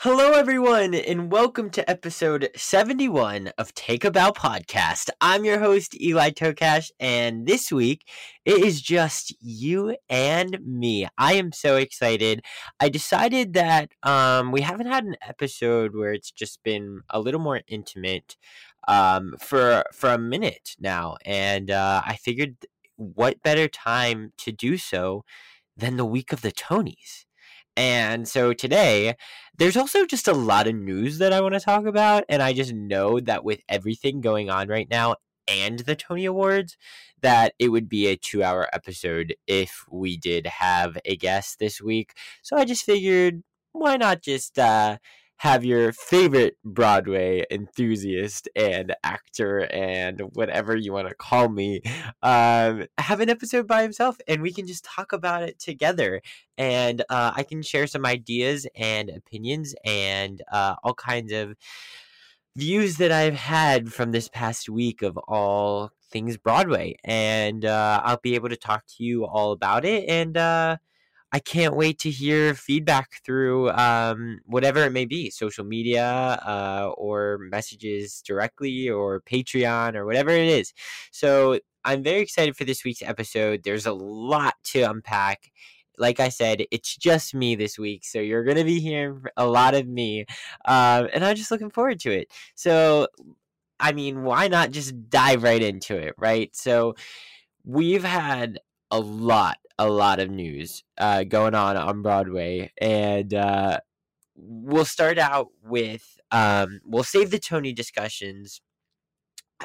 Hello, everyone, and welcome to episode 71 of Take a Bow podcast. I'm your host, Eli Tokash, and this week it is just you and me. I am so excited. I decided that um, we haven't had an episode where it's just been a little more intimate um, for for a minute now, and uh, I figured what better time to do so than the week of the Tonys. And so today, there's also just a lot of news that I want to talk about. And I just know that with everything going on right now and the Tony Awards, that it would be a two hour episode if we did have a guest this week. So I just figured, why not just uh, have your favorite Broadway enthusiast and actor and whatever you want to call me um, have an episode by himself and we can just talk about it together. And uh, I can share some ideas and opinions and uh, all kinds of views that I've had from this past week of all things Broadway. And uh, I'll be able to talk to you all about it. And, uh, I can't wait to hear feedback through um, whatever it may be social media uh, or messages directly or Patreon or whatever it is. So I'm very excited for this week's episode. There's a lot to unpack. Like I said, it's just me this week, so you're going to be hearing a lot of me. Um, and I'm just looking forward to it. So, I mean, why not just dive right into it, right? So, we've had a lot a lot of news uh, going on on Broadway, and uh, we'll start out with um, we'll save the Tony discussions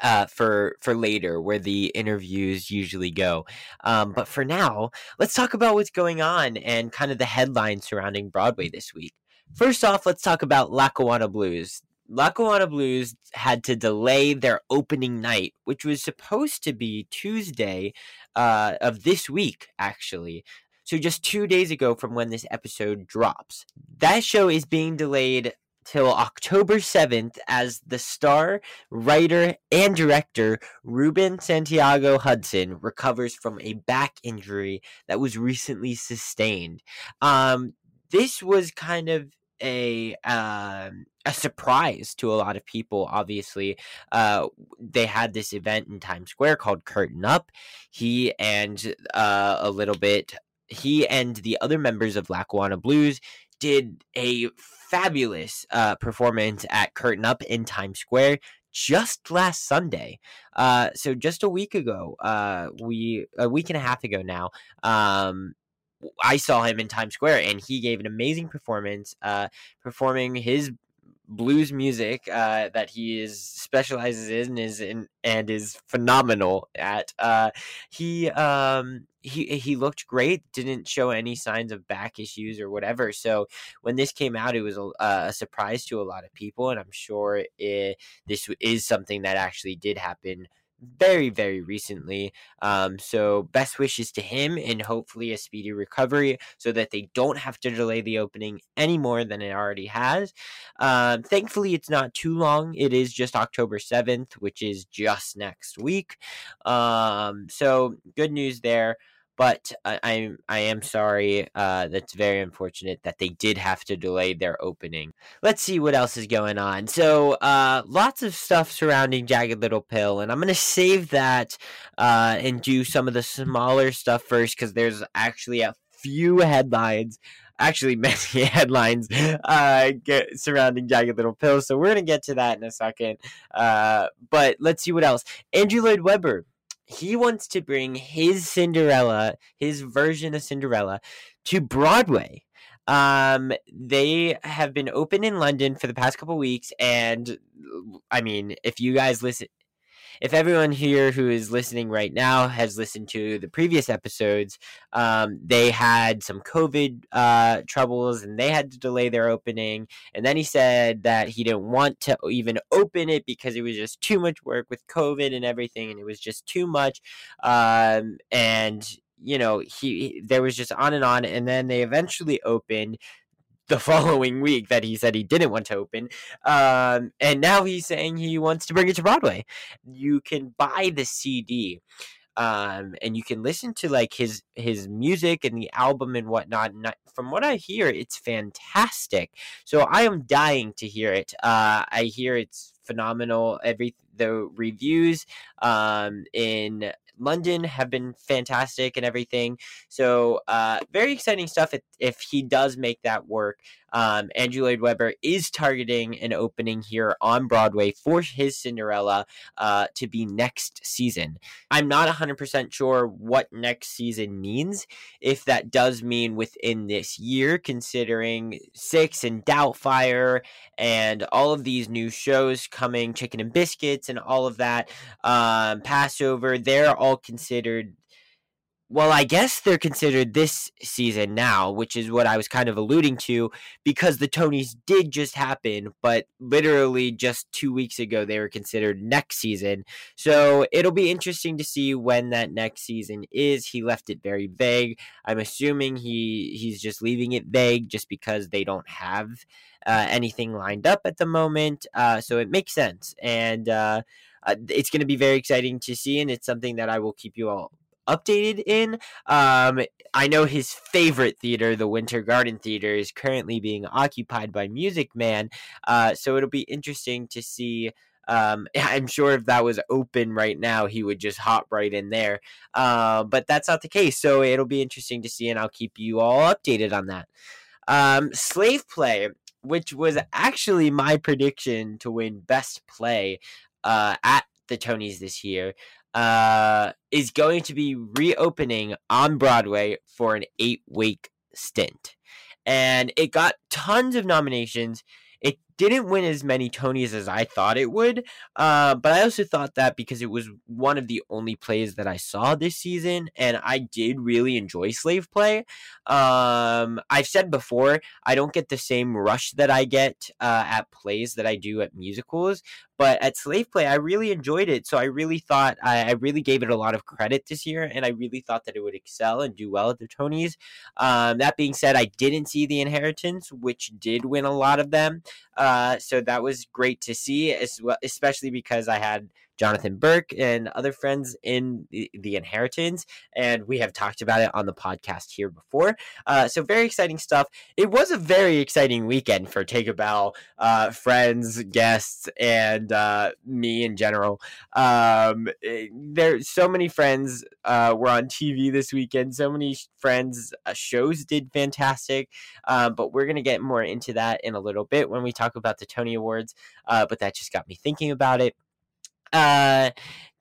uh, for for later, where the interviews usually go. Um, but for now, let's talk about what's going on and kind of the headlines surrounding Broadway this week. First off, let's talk about Lackawanna Blues. Lackawanna Blues had to delay their opening night, which was supposed to be Tuesday uh, of this week, actually. So just two days ago from when this episode drops. That show is being delayed till October 7th as the star, writer, and director Ruben Santiago Hudson recovers from a back injury that was recently sustained. Um, this was kind of a um, a surprise to a lot of people. Obviously, uh, they had this event in Times Square called Curtain Up. He and uh, a little bit, he and the other members of Lackawanna Blues did a fabulous uh, performance at Curtain Up in Times Square just last Sunday. Uh, so just a week ago, uh, we a week and a half ago now. Um, I saw him in Times Square, and he gave an amazing performance, uh, performing his blues music uh, that he is specializes in is in and is phenomenal at. Uh, he um, he he looked great. Didn't show any signs of back issues or whatever. So when this came out, it was a, a surprise to a lot of people, and I'm sure it, this is something that actually did happen very, very recently. Um, so, best wishes to him and hopefully a speedy recovery so that they don't have to delay the opening any more than it already has. Um, thankfully, it's not too long. It is just October 7th, which is just next week. Um, so, good news there but I, I, I am sorry. Uh, that's very unfortunate that they did have to delay their opening. Let's see what else is going on. So, uh, lots of stuff surrounding Jagged Little Pill, and I'm gonna save that uh, and do some of the smaller stuff first because there's actually a few headlines actually many headlines uh, get, surrounding Jagged Little Pill. So we're gonna get to that in a second. Uh, but let's see what else. Andrew Lloyd Webber he wants to bring his Cinderella, his version of Cinderella, to Broadway. Um, they have been open in London for the past couple weeks, and I mean, if you guys listen, if everyone here who is listening right now has listened to the previous episodes, um, they had some COVID uh, troubles and they had to delay their opening. And then he said that he didn't want to even open it because it was just too much work with COVID and everything, and it was just too much. Um, and you know he there was just on and on and then they eventually opened the following week that he said he didn't want to open. Um, and now he's saying he wants to bring it to Broadway. You can buy the CD. Um, and you can listen to like his his music and the album and whatnot. And from what I hear, it's fantastic. So I am dying to hear it. Uh, I hear it's phenomenal. Every the reviews um, in London have been fantastic and everything. So uh, very exciting stuff if, if he does make that work. Um, Andrew Lloyd Webber is targeting an opening here on Broadway for his Cinderella uh, to be next season. I'm not 100% sure what next season means, if that does mean within this year, considering Six and Doubtfire and all of these new shows coming, Chicken and Biscuits and all of that, um, Passover, they're all considered well, I guess they're considered this season now, which is what I was kind of alluding to because the Tonys did just happen, but literally just two weeks ago they were considered next season. So it'll be interesting to see when that next season is. He left it very vague. I'm assuming he he's just leaving it vague just because they don't have uh, anything lined up at the moment. Uh, so it makes sense, and uh, uh it's going to be very exciting to see, and it's something that I will keep you all updated in. Um, I know his favorite theater, the Winter Garden Theater, is currently being occupied by Music Man. Uh, so it'll be interesting to see. Um, I'm sure if that was open right now, he would just hop right in there. Uh, but that's not the case. So it'll be interesting to see, and I'll keep you all updated on that. Um, Slave Play, which was actually my prediction to win Best Play uh, at the Tonys this year uh, is going to be reopening on Broadway for an eight week stint. And it got tons of nominations. It didn't win as many Tonys as I thought it would, uh, but I also thought that because it was one of the only plays that I saw this season, and I did really enjoy Slave Play. Um, I've said before, I don't get the same rush that I get uh, at plays that I do at musicals, but at Slave Play, I really enjoyed it. So I really thought I, I, really gave it a lot of credit this year, and I really thought that it would excel and do well at the Tonys. Um, that being said, I didn't see The Inheritance, which did win a lot of them. Uh, so that was great to see, as well, especially because I had Jonathan Burke and other friends in the, the Inheritance, and we have talked about it on the podcast here before. Uh, so very exciting stuff. It was a very exciting weekend for Take a Bow, uh, friends, guests, and uh, me in general. Um, eh, there, so many friends uh, were on TV this weekend. So many friends uh, shows did fantastic. Uh, but we're gonna get more into that in a little bit when we talk about the Tony Awards. but that just got me thinking about it. Uh,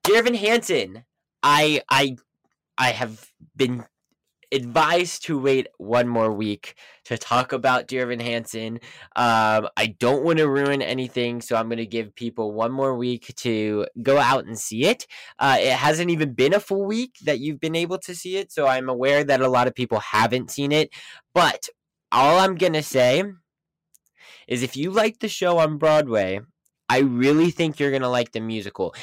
Dear Evan Hansen, I I I have been advised to wait one more week to talk about Dear Evan Hansen. Um, I don't want to ruin anything, so I'm going to give people one more week to go out and see it. Uh, it hasn't even been a full week that you've been able to see it, so I'm aware that a lot of people haven't seen it. But all I'm going to say is if you like the show on Broadway, I really think you're gonna like the musical.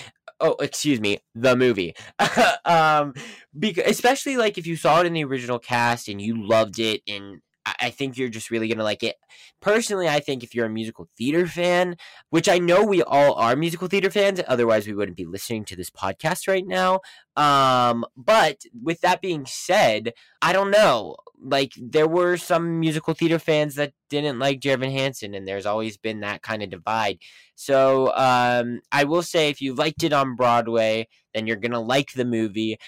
Oh, excuse me, the movie. um, because especially like if you saw it in the original cast and you loved it, and I think you're just really gonna like it. Personally, I think if you're a musical theater fan, which I know we all are musical theater fans, otherwise we wouldn't be listening to this podcast right now. Um, but with that being said, I don't know like there were some musical theater fans that didn't like Dear Evan Hansen, and there's always been that kind of divide. So um, I will say, if you liked it on Broadway, then you're gonna like the movie.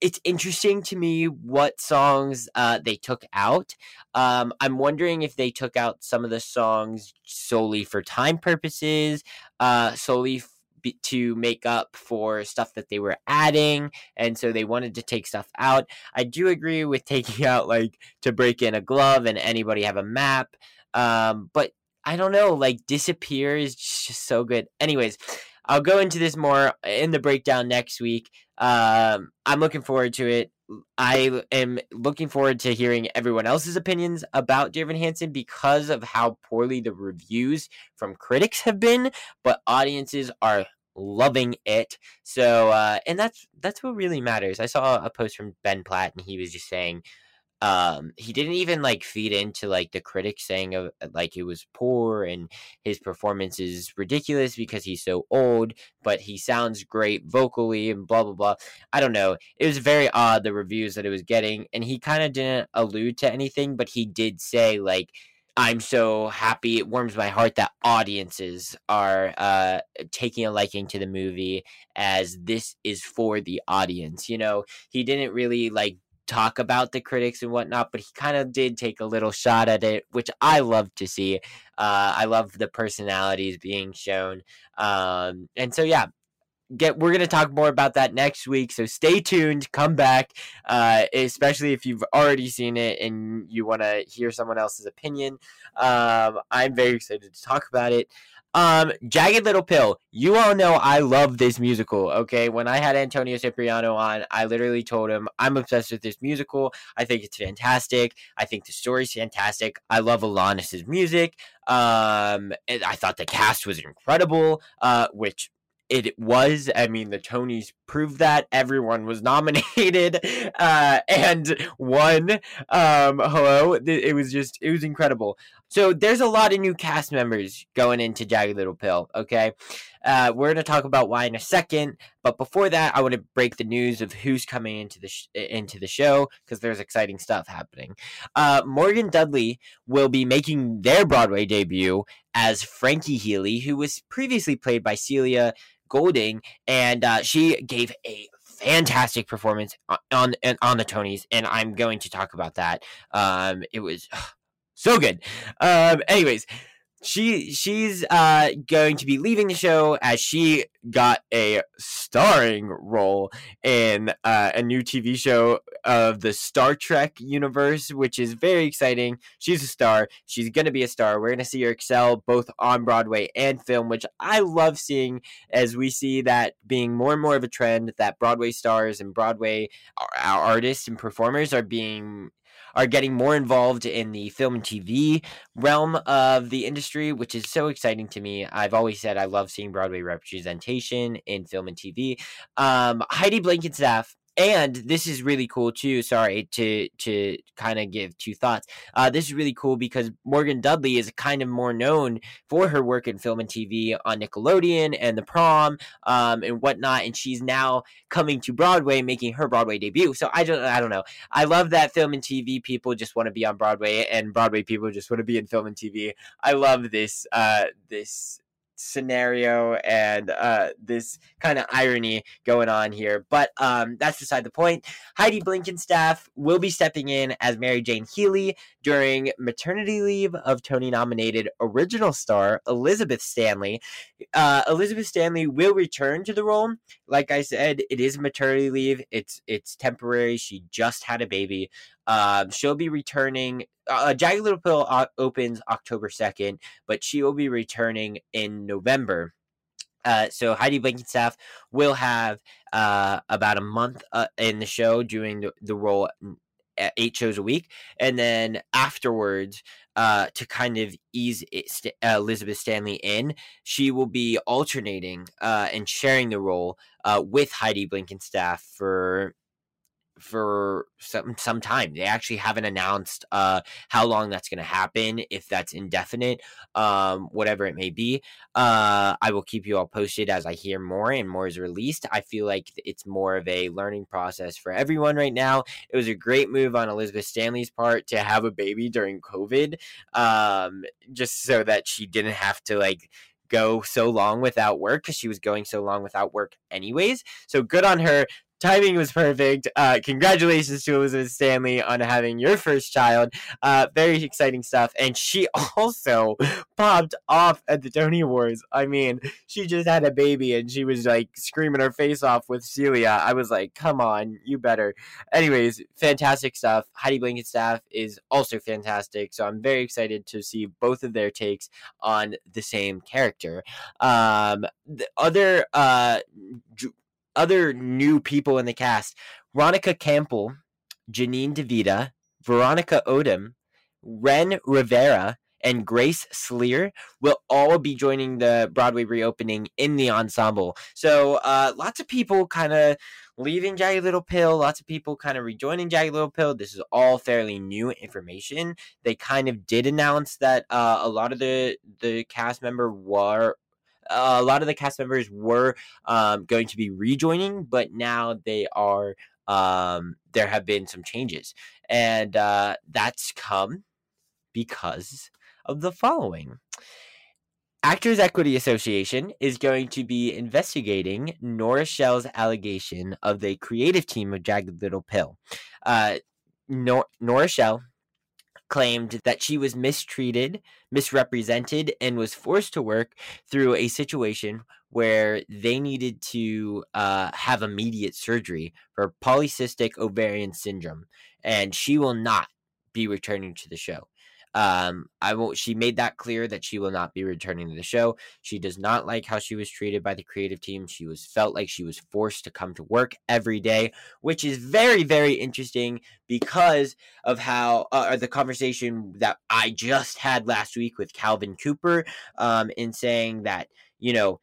It's interesting to me what songs uh, they took out. Um, I'm wondering if they took out some of the songs solely for time purposes, uh, solely be, to make up for stuff that they were adding, and so they wanted to take stuff out. I do agree with taking out like to break in a glove and anybody have a map, um, but I don't know, like disappear is just so good. Anyways, I'll go into this more in the breakdown next week. Um, I'm looking forward to it. I am looking forward to hearing everyone else's opinions about Evan Hansen because of how poorly the reviews from critics have been, but audiences are loving it. So, uh, and that's that's what really matters. I saw a post from Ben Platt, and he was just saying um he didn't even like feed into like the critics saying of like it was poor and his performance is ridiculous because he's so old but he sounds great vocally and blah blah blah i don't know it was very odd the reviews that it was getting and he kind of didn't allude to anything but he did say like I'm so happy. It warms my heart that audiences are uh, taking a liking to the movie as this is for the audience. You know, he didn't really like talk about the critics and whatnot, but he kind of did take a little shot at it, which I love to see. Uh, I love the personalities being shown. Um, and so, yeah, get we're going to talk more about that next week so stay tuned come back uh, especially if you've already seen it and you want to hear someone else's opinion um, i'm very excited to talk about it um, Jagged Little Pill. You all know I love this musical. Okay, when I had Antonio Cipriano on, I literally told him I'm obsessed with this musical. I think it's fantastic. I think the story's fantastic. I love Alanis's music. Um, I thought the cast was incredible. Uh, which it was. I mean, the Tonys proved that everyone was nominated uh, and won. Um, hello, it was just it was incredible. So there's a lot of new cast members going into Jagged Little Pill. Okay, uh, we're gonna talk about why in a second, but before that, I want to break the news of who's coming into the sh- into the show because there's exciting stuff happening. Uh, Morgan Dudley will be making their Broadway debut as Frankie Healy, who was previously played by Celia Gooding, and uh, she gave a fantastic performance on, on on the Tonys, and I'm going to talk about that. Um, it was so good. Um, anyways, she she's uh going to be leaving the show as she got a starring role in uh, a new TV show of the Star Trek universe, which is very exciting. She's a star. She's gonna be a star. We're gonna see her excel both on Broadway and film, which I love seeing as we see that being more and more of a trend that Broadway stars and Broadway artists and performers are being are getting more involved in the film and TV realm of the industry, which is so exciting to me. I've always said I love seeing Broadway representation in film and TV. Um, Heidi Blickenstaff and this is really cool too. Sorry to to kind of give two thoughts. Uh, this is really cool because Morgan Dudley is kind of more known for her work in film and TV on Nickelodeon and The Prom um, and whatnot, and she's now coming to Broadway, making her Broadway debut. So I don't I don't know. I love that film and TV people just want to be on Broadway, and Broadway people just want to be in film and TV. I love this uh, this scenario and uh, this kind of irony going on here. But um, that's beside the point. Heidi Blickenstaff will be stepping in as Mary Jane Healy during maternity leave of Tony nominated original star Elizabeth Stanley. Uh, Elizabeth Stanley will return to the role. Like I said, it is maternity leave. It's it's temporary. She just had a baby. Um, she'll be returning. Uh, Jagged Little Pill uh, opens October 2nd, but she will be returning in November. Uh, so Heidi Blickenstaff will have uh, about a month uh, in the show doing the, the role eight shows a week, and then afterwards, uh, to kind of ease it, St- uh, Elizabeth Stanley in, she will be alternating uh, and sharing the role uh, with Heidi Blickenstaff for for some some time. They actually haven't announced uh how long that's going to happen, if that's indefinite, um whatever it may be. Uh I will keep you all posted as I hear more and more is released. I feel like it's more of a learning process for everyone right now. It was a great move on Elizabeth Stanley's part to have a baby during COVID um just so that she didn't have to like go so long without work because she was going so long without work anyways. So good on her timing was perfect. Uh, congratulations to Elizabeth Stanley on having your first child. Uh, very exciting stuff. And she also popped off at the Tony Awards. I mean, she just had a baby and she was like screaming her face off with Celia. I was like, come on, you better. Anyways, fantastic stuff. Heidi Blickenstaff is also fantastic. So I'm very excited to see both of their takes on the same character. Um, the other uh, other new people in the cast: Ronica Campbell, Janine DeVita, Veronica Odom, Ren Rivera, and Grace Sleer will all be joining the Broadway reopening in the ensemble. So uh, lots of people kind of leaving Jagged Little Pill, lots of people kind of rejoining Jagged Little Pill. This is all fairly new information. They kind of did announce that uh, a lot of the the cast member were a lot of the cast members were um, going to be rejoining, but now they are. Um, there have been some changes, and uh, that's come because of the following. Actors Equity Association is going to be investigating Nora Schell's allegation of the creative team of Jagged Little Pill. Uh, Nor- Nora Schell claimed that she was mistreated, misrepresented, and was forced to work through a situation where they needed to uh, have immediate surgery for polycystic ovarian syndrome. And she will not be returning to the show. Um, I won't. She made that clear that she will not be returning to the show. She does not like how she was treated by the creative team. She was felt like she was forced to come to work every day, which is very, very interesting because of how uh, the conversation that I just had last week with Calvin Cooper, um, in saying that you know,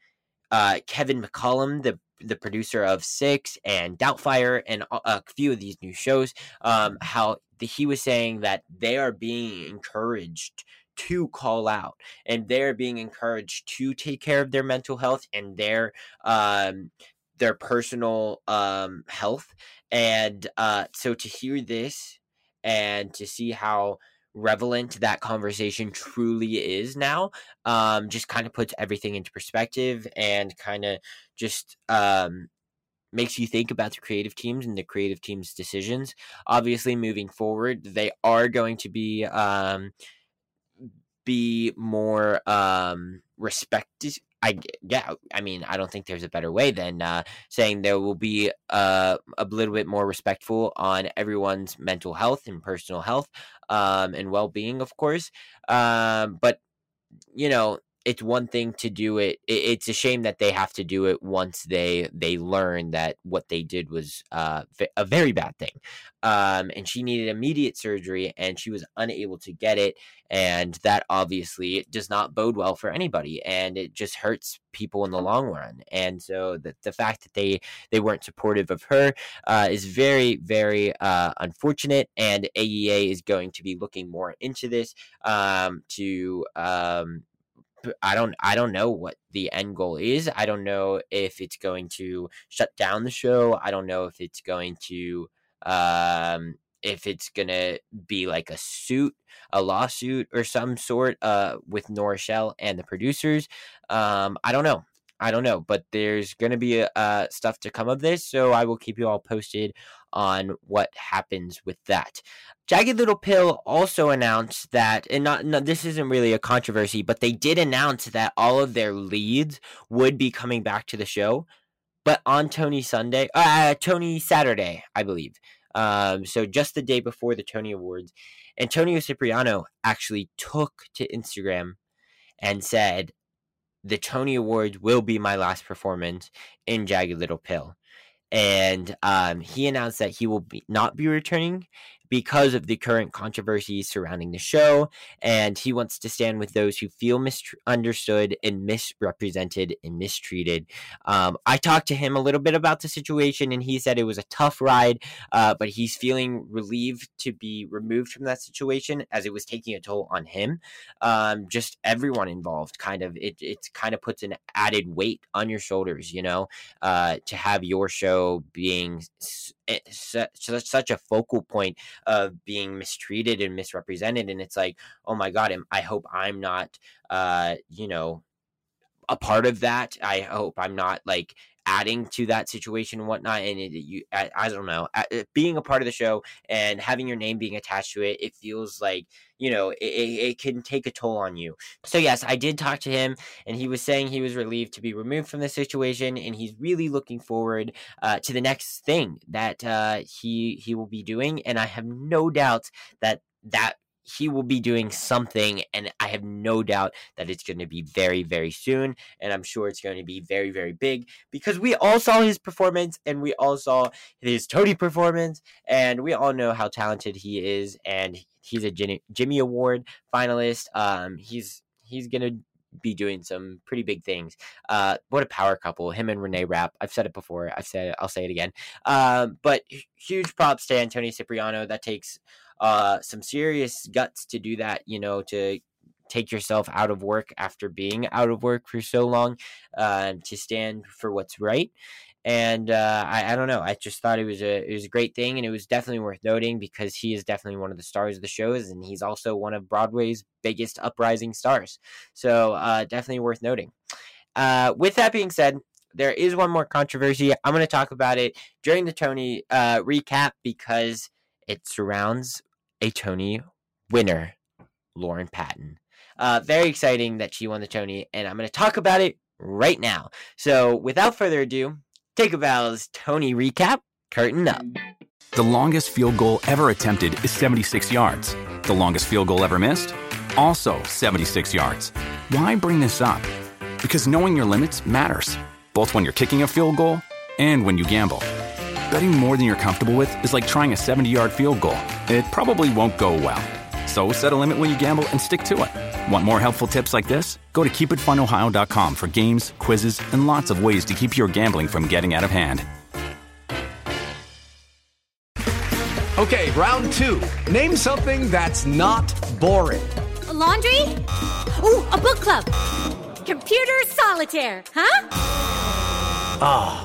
uh, Kevin McCollum, the the producer of Six and Doubtfire and a few of these new shows, um, how the, he was saying that they are being encouraged to call out and they're being encouraged to take care of their mental health and their um their personal um health. And uh so to hear this and to see how relevant that conversation truly is now um just kind of puts everything into perspective and kind of just um makes you think about the creative teams and the creative teams' decisions. Obviously, moving forward, they are going to be um, be more um, respected. I yeah, I mean, I don't think there's a better way than uh, saying there will be uh, a little bit more respectful on everyone's mental health and personal health um, and well being, of course. Um, but you know, it's one thing to do it. It's a shame that they have to do it once they they learn that what they did was uh, a very bad thing. Um, and she needed immediate surgery, and she was unable to get it, and that obviously does not bode well for anybody, and it just hurts people in the long run. And so the the fact that they they weren't supportive of her uh, is very very uh, unfortunate, and AEA is going to be looking more into this um, to um, I don't I don't know what the end goal is. I don't know if it's going to shut down the show. I don't know if it's going to um if it's gonna be like a suit, a lawsuit or some sort uh with Nora Schell and the producers. Um I don't know. I don't know, but there's to be uh, stuff to come of this, so I will keep you all posted on what happens with that. Jagged Little Pill also announced that, and not, no, this isn't really a controversy, but they did announce that all of their leads would be coming back to the show, but on Tony Sunday, uh, Tony Saturday, I believe. Um, so just the day before the Tony Awards, Antonio Cipriano actually took to Instagram and said, "The Tony Awards will be my last performance in Jagged Little Pill." And um, he announced that he will be, not be returning because of the current controversies surrounding the show, and he wants to stand with those who feel misunderstood and misrepresented and mistreated. Um, I talked to him a little bit about the situation, and he said it was a tough ride, uh, but he's feeling relieved to be removed from that situation as it was taking a toll on him. Um, just everyone involved, kind of, it it kind of puts an added weight on your shoulders, you know, uh, to have your show being eh, such a focal point of being mistreated and misrepresented and it's like oh my god i hope i'm not uh you know a part of that. I hope i'm not like adding to that situation and whatnot. And it, you, I, I, don't know, being a part of the show and having your name being attached to it, it feels like you know it, it can take a toll on you. So yes, I did talk to him, and he was saying he was relieved to be removed from the situation, and he's really looking forward uh, to the next thing that uh, he he will be doing. And I have no doubt that that he will be doing something, and I have no doubt that it's going to be very, very soon. And I'm sure it's going to be very, very big because we all saw his performance and we all saw his Tony performance, and we all know how talented he is. And he's a Jimmy Award finalist. Um, he's he's gonna be doing some pretty big things. Uh, what a power couple, him and Renee Rapp. I've said it before. I've said it. I'll say it again. Um, but huge props to Antonio Cipriano. That takes uh, some serious guts to do that, you know, to take yourself out of work after being out of work for so long, uh, to stand for what's right. And uh, I, I don't know. I just thought it was a it was a great thing, and it was definitely worth noting because he is definitely one of the stars of the shows, and he's also one of Broadway's biggest uprising stars. So uh, definitely worth noting. Uh, with that being said, there is one more controversy. I'm going to talk about it during the Tony uh, recap because it surrounds a Tony winner, Lauren Patton. Uh, very exciting that she won the Tony, and I'm going to talk about it right now. So, without further ado, take a bow's Tony recap. Curtain up. The longest field goal ever attempted is 76 yards. The longest field goal ever missed? Also 76 yards. Why bring this up? Because knowing your limits matters, both when you're kicking a field goal and when you gamble. Betting more than you're comfortable with is like trying a 70 yard field goal. It probably won't go well. So set a limit when you gamble and stick to it. Want more helpful tips like this? Go to keepitfunohio.com for games, quizzes, and lots of ways to keep your gambling from getting out of hand. Okay, round two. Name something that's not boring. A laundry? Ooh, a book club. Computer solitaire, huh? Ah.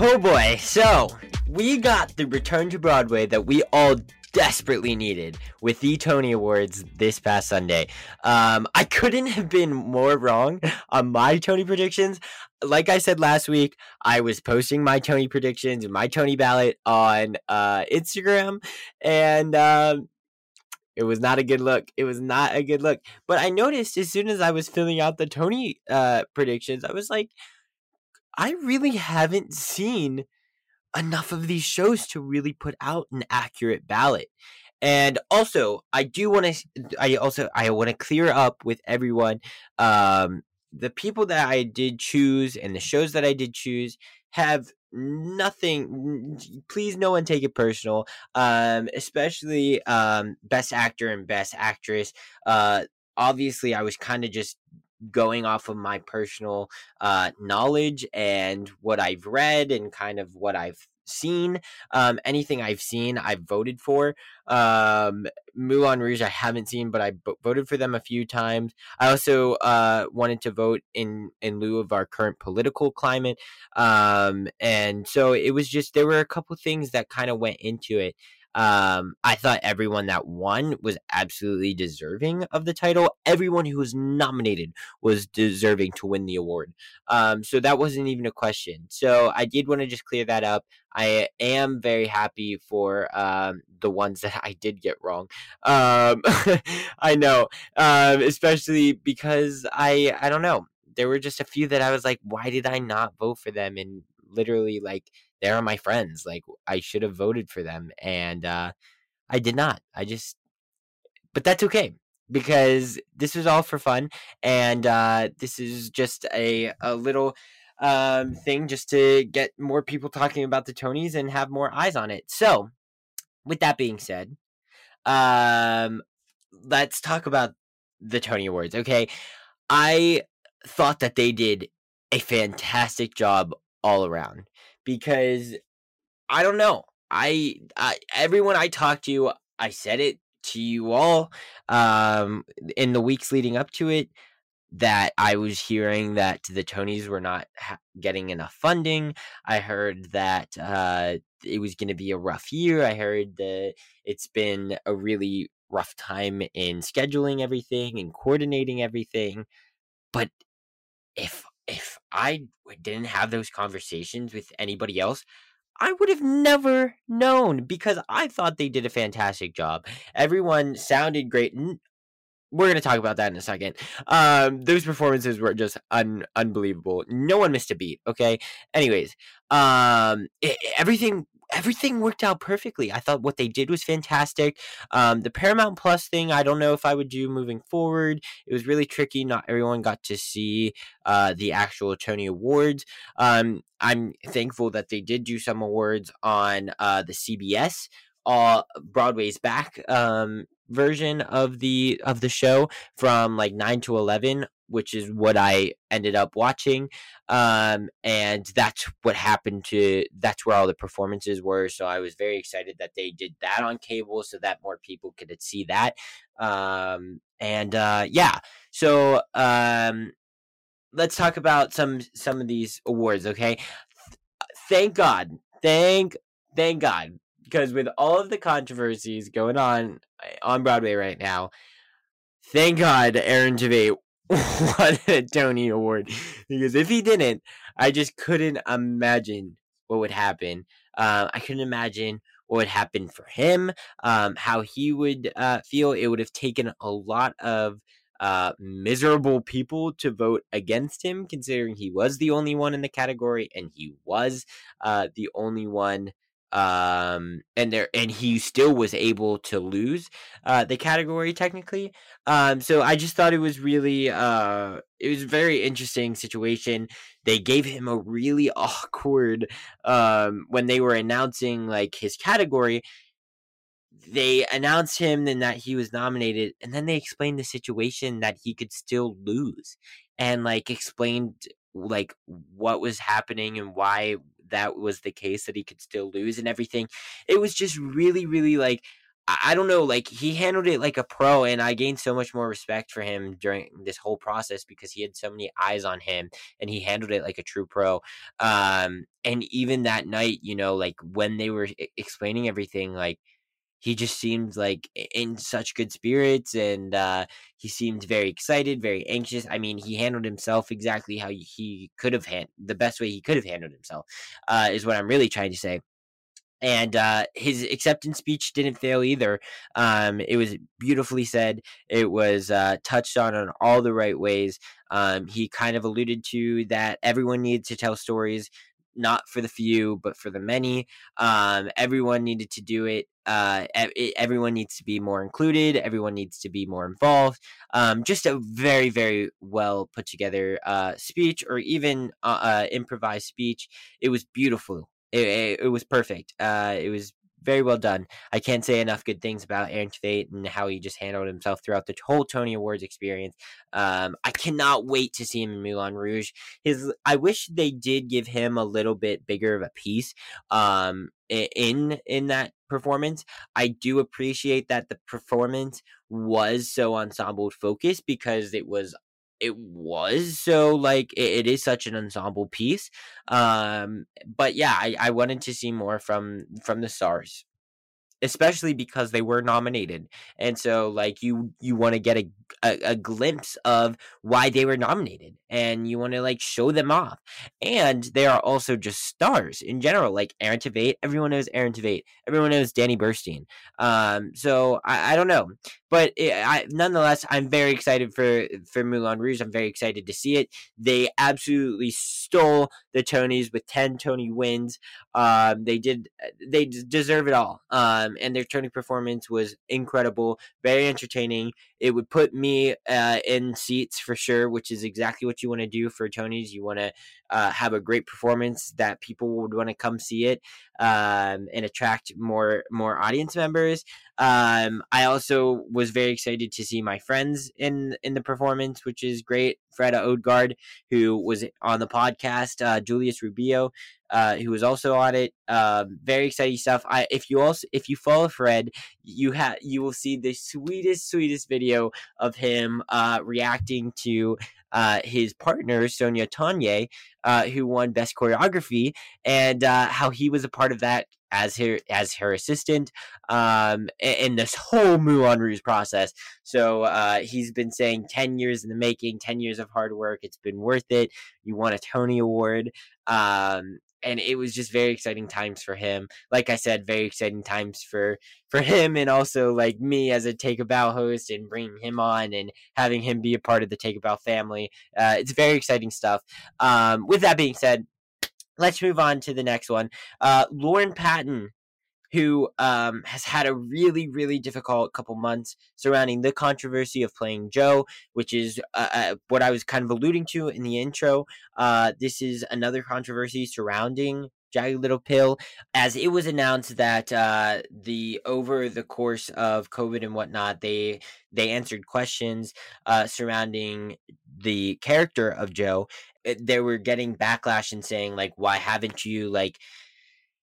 Oh boy, so we got the return to Broadway that we all desperately needed with the Tony Awards this past Sunday. Um, I couldn't have been more wrong on my Tony predictions. Like I said last week, I was posting my Tony predictions and my Tony ballot on uh, Instagram, and um, it was not a good look. It was not a good look. But I noticed as soon as I was filling out the Tony uh, predictions, I was like, I really haven't seen enough of these shows to really put out an accurate ballot. And also, I do want to I also I want to clear up with everyone um the people that I did choose and the shows that I did choose have nothing please no one take it personal um especially um best actor and best actress uh obviously I was kind of just going off of my personal uh, knowledge and what I've read and kind of what I've seen. Um, anything I've seen, I've voted for. Um, Moulin Rouge, I haven't seen, but I b- voted for them a few times. I also uh, wanted to vote in in lieu of our current political climate, um, and so it was just there were a couple things that kind of went into it um, I thought everyone that won was absolutely deserving of the title. Everyone who was nominated was deserving to win the award. Um, so that wasn't even a question. So I did want to just clear that up. I am very happy for um, the ones that I did get wrong. Um, I know, um, especially because I I don't know. There were just a few that I was like, why did I not vote for them? And literally, like they are my friends. Like I should have voted for them, and uh, I did not. I just, but that's okay because this was all for fun, and uh, this is just a a little um, thing just to get more people talking about the Tonys and have more eyes on it. So, with that being said, um, let's talk about the Tony Awards. Okay, I thought that they did a fantastic job all around because I don't know. I, I everyone I talked to, I said it to you all um, in the weeks leading up to it that I was hearing that the Tonys were not ha- getting enough funding. I heard that uh, it was going to be a rough year. I heard that it's been a really rough time in scheduling everything and coordinating everything. But if if I didn't have those conversations with anybody else, I would have never known because I thought they did a fantastic job. Everyone sounded great. We're going to talk about that in a second. Um, those performances were just un- unbelievable. No one missed a beat. Okay. Anyways, um, it, everything everything worked out perfectly. I thought what they did was fantastic. Um, the Paramount Plus thing, I don't know if I would do moving forward. It was really tricky. Not everyone got to see uh, the actual Tony Awards. Um, I'm thankful that they did do some awards on uh, the CBS. Uh, Broadway's back um, version of the of the show from like 9 to 11 which is what I ended up watching. Um, and that's what happened to that's where all the performances were. So I was very excited that they did that on cable so that more people could see that. Um, and uh, yeah, so um, let's talk about some some of these awards, okay? Thank God. Thank thank God because with all of the controversies going on eh, on Broadway right now, thank God Aaron Tveit won a Tony Award because if he didn't, I just couldn't imagine what would happen. Uh, I couldn't imagine what would happen for him, um, how he would uh, feel. It would have taken a lot of uh, miserable people to vote against him, considering he was the only one in the category and he was uh, the only one um and there and he still was able to lose uh the category technically um so i just thought it was really uh it was a very interesting situation. They gave him a really awkward um when they were announcing like his category they announced him and that he was nominated and then they explained the situation that he could still lose and like explained like what was happening and why that was the case that he could still lose and everything. It was just really, really like I don't know, like he handled it like a pro, and I gained so much more respect for him during this whole process because he had so many eyes on him, and he handled it like a true pro. Um, and even that night, you know, like when they were explaining everything, like he just seemed like in such good spirits and uh, he seemed very excited very anxious i mean he handled himself exactly how he could have the best way he could have handled himself uh, is what i'm really trying to say and uh, his acceptance speech didn't fail either. Um, it was beautifully said. It was uh, touched on in all the right ways. Um, he kind of alluded to that everyone needs to tell stories not for the few, but for the many. Um, everyone needed to do it. Uh, everyone needs to be more included. Everyone needs to be more involved. Um, just a very, very well put together uh, speech, or even uh, uh improvised speech. It was beautiful. It, it, it was perfect. Uh, it was very well done. I can't say enough good things about Aaron Tveit and how he just handled himself throughout the whole Tony Awards experience. Um, I cannot wait to see him in Moulin Rouge. His, I wish they did give him a little bit bigger of a piece. Um, in in that performance. I do appreciate that the performance was so ensemble focused because it was it was so like it, it is such an ensemble piece um but yeah I, I wanted to see more from from the stars especially because they were nominated and so like you you want to get a, a, a glimpse of why they were nominated and you want to like show them off and they are also just stars in general like aaron tveit everyone knows aaron tveit everyone knows danny burstein um so i, I don't know but it, I, nonetheless i'm very excited for for moulin rouge i'm very excited to see it they absolutely stole the tonys with 10 tony wins um they did they deserve it all um, and their Tony performance was incredible, very entertaining. It would put me uh, in seats for sure, which is exactly what you want to do for Tony's. You want to uh, have a great performance that people would want to come see it um, and attract more more audience members. Um, I also was very excited to see my friends in in the performance, which is great. Freda Odgaard, who was on the podcast, uh, Julius Rubio, uh, who was also on it. Um, very exciting stuff. I if you also if you follow Fred, you have you will see the sweetest sweetest video of him uh, reacting to uh, his partner Sonya Tayeh, uh, who won Best Choreography, and uh, how he was a part of that as her as her assistant um, in this whole Moulin Rouge process. So uh, he's been saying ten years in the making, ten years of hard work. It's been worth it. You won a Tony Award. Um, and it was just very exciting times for him. Like I said, very exciting times for for him, and also like me as a Take a Bow host and bringing him on and having him be a part of the Take a Bow family. Uh, it's very exciting stuff. Um, with that being said, let's move on to the next one. Uh, Lauren Patton, who um, has had a really, really difficult couple months surrounding the controversy of playing Joe, which is uh, uh, what I was kind of alluding to in the intro. Uh, this is another controversy surrounding Jagged Little Pill, as it was announced that uh, the over the course of COVID and whatnot, they they answered questions uh, surrounding the character of Joe. They were getting backlash and saying like, why haven't you like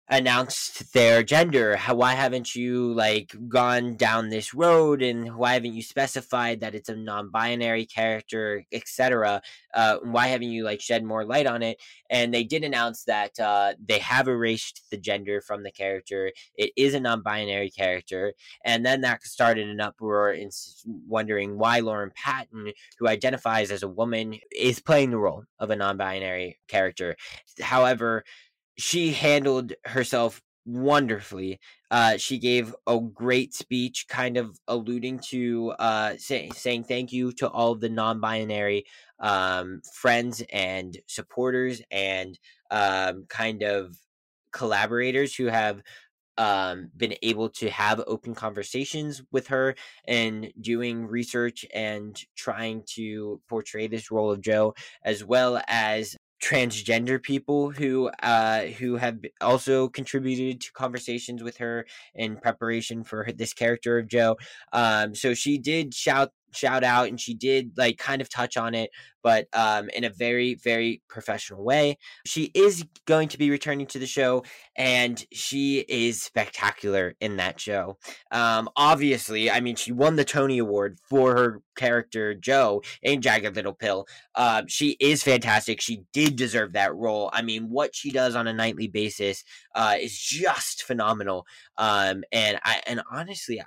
announced their gender. How why haven't you like gone down this road and why haven't you specified that it's a non-binary character etc uh, why haven't you like shed more light on it? And they did announce that uh, they have erased the gender from the character. It is a non-binary character. And then that started an uproar in wondering why lauren patton who identifies as a woman is playing the role of a non-binary character. However she handled herself wonderfully. Uh, she gave a great speech, kind of alluding to uh, say, saying thank you to all of the non-binary um, friends and supporters and um, kind of collaborators who have um, been able to have open conversations with her and doing research and trying to portray this role of Joe, as well as transgender people who uh who have also contributed to conversations with her in preparation for her, this character of Joe. Um so she did shout shout out and she did like kind of touch on it but um, in a very very professional way. She is going to be returning to the show and she is spectacular in that show. Um, obviously i mean she won the tony award for her character joe in jagged little pill. Uh, she is fantastic. She did deserve that role. I mean what she does on a nightly basis uh, is just phenomenal. Um, and i and honestly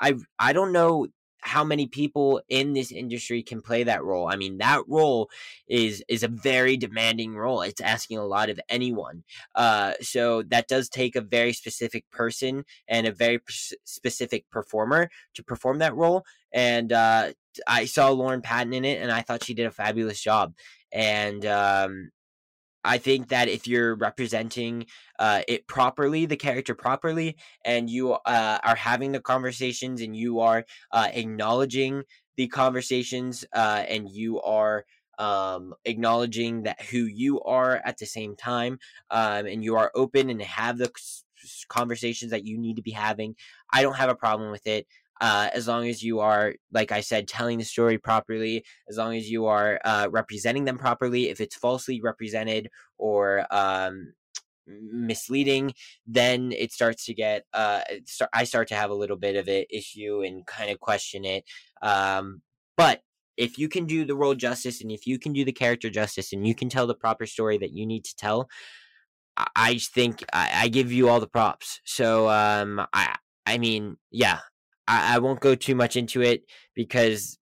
I I don't know how many people in this industry can play that role. I mean, that role is is a very demanding role. It's asking a lot of anyone. Uh, so that does take a very specific person and a very specific performer to perform that role. And uh, I saw Lauren Patton in it, and I thought she did a fabulous job. And um, I think that if you're representing uh, it properly, the character properly, and you uh, are having the conversations and you are uh, acknowledging the conversations uh, and you are um, acknowledging that who you are at the same time um, and you are open and have the conversations that you need to be having, I don't have a problem with it uh, as long as you are, like I said, telling the story properly, as long as you are uh, representing them properly. If it's falsely represented or um, misleading, then it starts to get. Uh, start, I start to have a little bit of an issue and kind of question it. Um, but if you can do the role justice and if you can do the character justice and you can tell the proper story that you need to tell, I think I, I give you all the props. So um, I I mean, yeah, I, I won't go too much into it because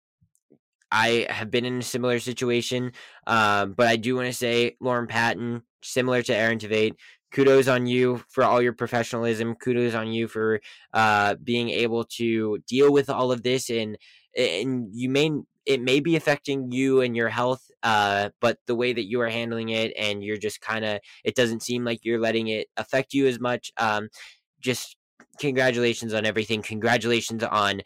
I have been in a similar situation. Um, but I do want to say, Lauren Patton, similar to Aaron Tveit, kudos on you for all your professionalism. Kudos on you for uh, being able to deal with all of this, and and you may it may be affecting you and your health, uh, but the way that you are handling it, and you're just kind of, it doesn't seem like you're letting it affect you as much. Um, just congratulations on everything. Congratulations on uh,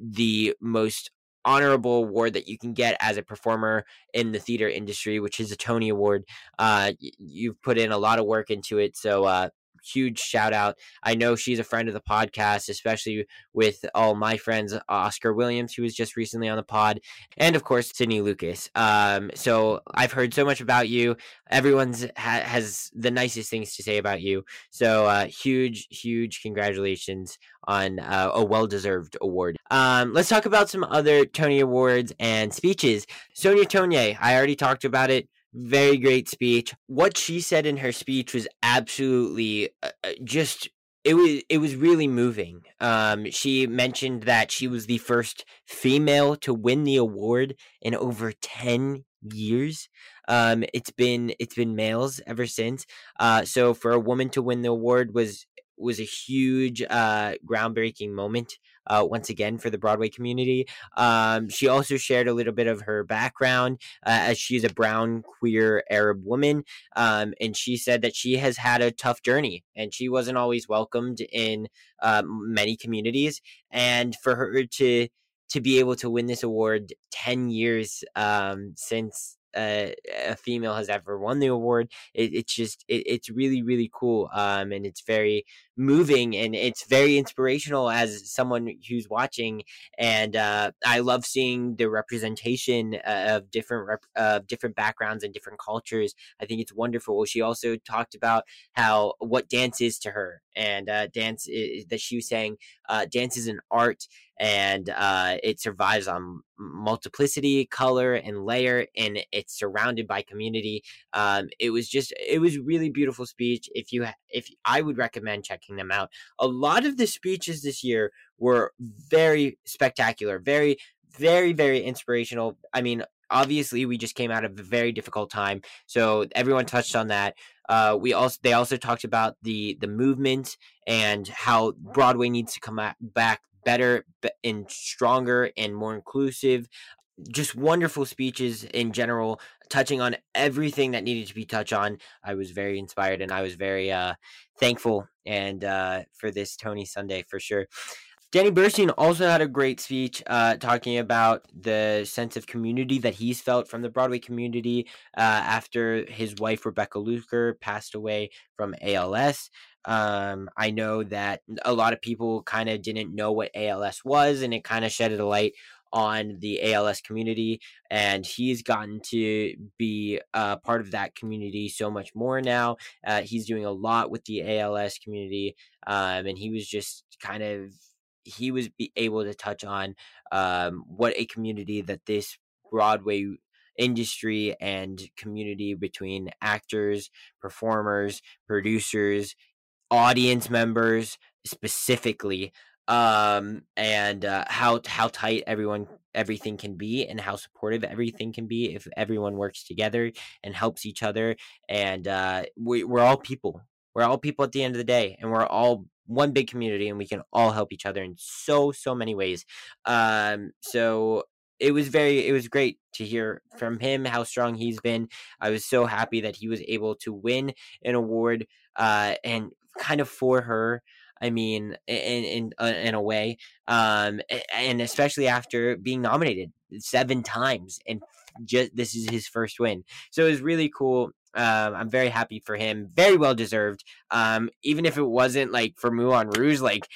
the most honorable award that you can get as a performer in the theater industry, which is a Tony Award. Uh, you've put in a lot of work into it, so uh, huge shout out. I know she's a friend of the podcast, especially with all my friends, Oscar Williams, who was just recently on the pod, and of course Sydney Lucas. Um, so I've heard so much about you. Everyone's ha- has the nicest things to say about you. So uh, huge, huge congratulations on uh, a well-deserved award. Um, let's talk about some other Tony Awards and speeches. Sonya Tayeh, I already talked about it very great speech. What she said in her speech was absolutely uh, uh, just it was it was really moving. Um, she mentioned that she was the first female to win the award in over ten years. Um, it's been it's been males ever since. Uh, so for a woman to win the award was was a huge uh, groundbreaking moment uh, once again for the Broadway community. Um, she also shared a little bit of her background uh, as she's a brown queer Arab woman. Um, and she said that she has had a tough journey and she wasn't always welcomed in uh, many communities. And for her to to be able to win this award 10 years um, since uh, a female has ever won the award. It, it's just it, it's really really cool, um, and it's very moving and it's very inspirational as someone who's watching. And uh, I love seeing the representation uh, of different rep- uh, different backgrounds and different cultures. I think it's wonderful. She also talked about how what dance is to her, and uh, dance is, that she was saying uh, dance is an art and uh, it survives on multiplicity, color, and layer, and it's surrounded by community. Um, it was just, it was really beautiful speech. If you, if I would recommend checking them out. A lot of the speeches this year were very spectacular, very, very, very inspirational. I mean, obviously we just came out of a very difficult time so everyone touched on that uh, we also they also talked about the the movement and how broadway needs to come back better and stronger and more inclusive just wonderful speeches in general touching on everything that needed to be touched on i was very inspired and i was very uh thankful and uh for this tony sunday for sure Danny Burstein also had a great speech uh, talking about the sense of community that he's felt from the Broadway community uh, after his wife, Rebecca Luker, passed away from ALS. Um, I know that a lot of people kind of didn't know what ALS was, and it kind of shedded a light on the ALS community, and he's gotten to be uh, part of that community so much more now. Uh, he's doing a lot with the ALS community, um, and he was just kind of he was able to touch on um, what a community that this Broadway industry and community between actors, performers, producers, audience members specifically um and uh, how how tight everyone everything can be and how supportive everything can be if everyone works together and helps each other and uh we, we're all people. We're all people at the end of the day and we're all one big community and we can all help each other in so so many ways. Um so it was very it was great to hear from him how strong he's been. I was so happy that he was able to win an award uh and kind of for her. I mean, in in uh, in a way, um, and especially after being nominated seven times, and just this is his first win, so it was really cool. Um, I'm very happy for him. Very well deserved. Um, even if it wasn't like for Moulin Rouge, like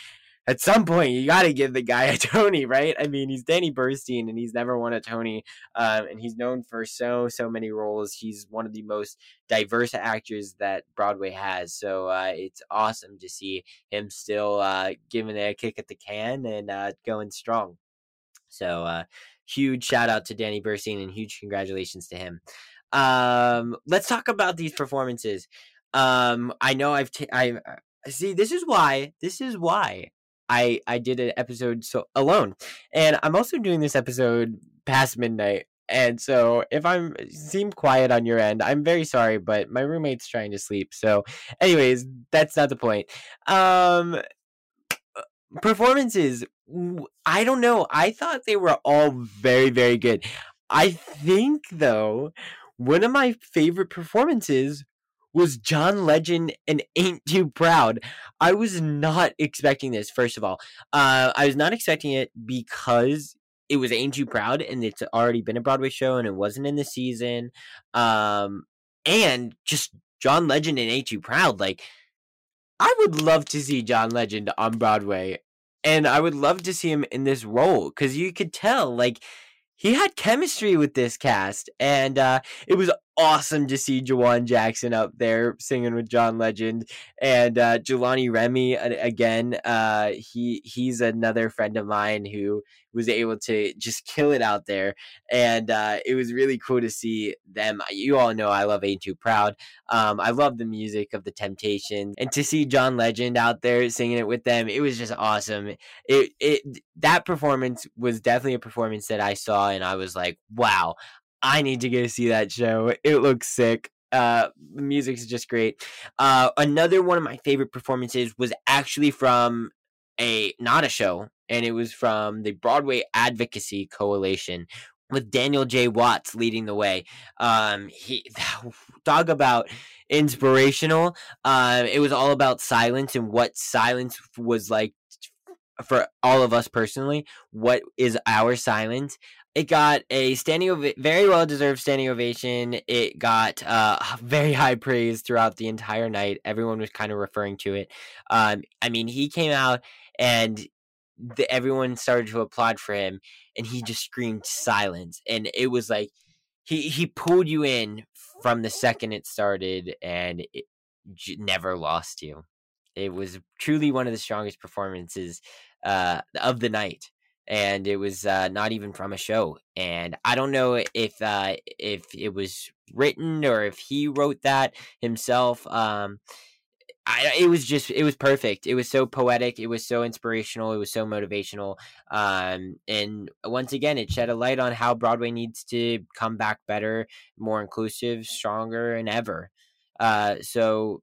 at some point you got to give the guy a Tony, right? I mean, he's Danny Burstein and he's never won a Tony, um, and he's known for so so many roles. He's one of the most diverse actors that Broadway has, so uh, it's awesome to see him still uh, giving a kick at the can and uh, going strong. So uh, huge shout out to Danny Burstein and huge congratulations to him. Um, let's talk about these performances. Um, I know I've t- I uh, see this is why this is why I I did an episode so alone, and I'm also doing this episode past midnight. And so if I'm seem quiet on your end, I'm very sorry, but my roommate's trying to sleep. So, anyways, that's not the point. Um, uh, performances, I don't know. I thought they were all very very good. I think though, one of my favorite performances was John Legend and Ain't Too Proud. I was not expecting this, first of all. Uh, I was not expecting it because it was Ain't Too Proud, and it's already been a Broadway show, and it wasn't in the season. Um, and just John Legend and Ain't Too Proud. Like, I would love to see John Legend on Broadway, and I would love to see him in this role because you could tell, like, he had chemistry with this cast, and uh, it was awesome to see Jawan Jackson up there singing with John Legend and uh, Jelani Remy again. Uh, he he's another friend of mine who was able to just kill it out there, and uh, it was really cool to see them. You all know I love Ain't Too Proud. Um, I love the music of the Temptations, and to see John Legend out there singing it with them, it was just awesome. It it that performance was definitely a performance that I saw, and I was like, wow. I need to go see that show. It looks sick. Uh, the music is just great. Uh, another one of my favorite performances was actually from a not a show, and it was from the Broadway Advocacy Coalition with Daniel J. Watts leading the way. Um, he talk about inspirational. Um, it was all about silence and what silence was like for all of us personally. What is our silence? It got a standing ov- very well deserved standing ovation. It got uh, very high praise throughout the entire night. Everyone was kind of referring to it. Um, I mean, he came out and the, everyone started to applaud for him, and he just screamed silence. And it was like he he pulled you in from the second it started, and it j- never lost you. It was truly one of the strongest performances uh, of the night and it was uh, not even from a show. And I don't know if uh, if it was written or if he wrote that himself. Um, I, it was just it was perfect. It was so poetic. It was so inspirational. It was so motivational. Um, and once again, it shed a light on how Broadway needs to come back better, more inclusive, stronger, and ever. Uh, so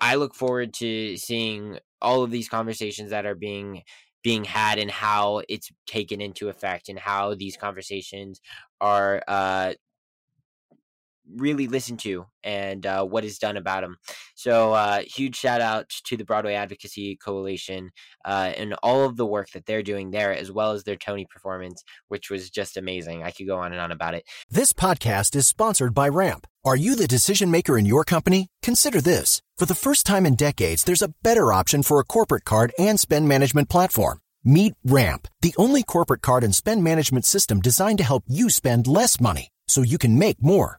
I look forward to seeing all of these conversations that are being being had and how it's taken into effect and how these conversations are uh, really listened to and uh, what is done about them. So, uh, huge shout out to the Broadway Advocacy Coalition uh, and all of the work that they're doing there, as well as their Tony performance, which was just amazing. I could go on and on about it. This podcast is sponsored by Ramp. Are you the decision maker in your company? Consider this. For the first time in decades, there's a better option for a corporate card and spend management platform. Meet Ramp, the only corporate card and spend management system designed to help you spend less money so you can make more.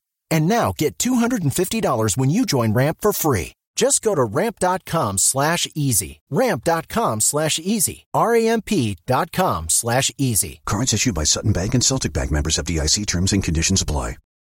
And now get $250 when you join Ramp for free. Just go to ramp.com slash easy. Ramp.com slash easy. R-A-M-P dot com slash easy. Cards issued by Sutton Bank and Celtic Bank members FDIC terms and conditions apply.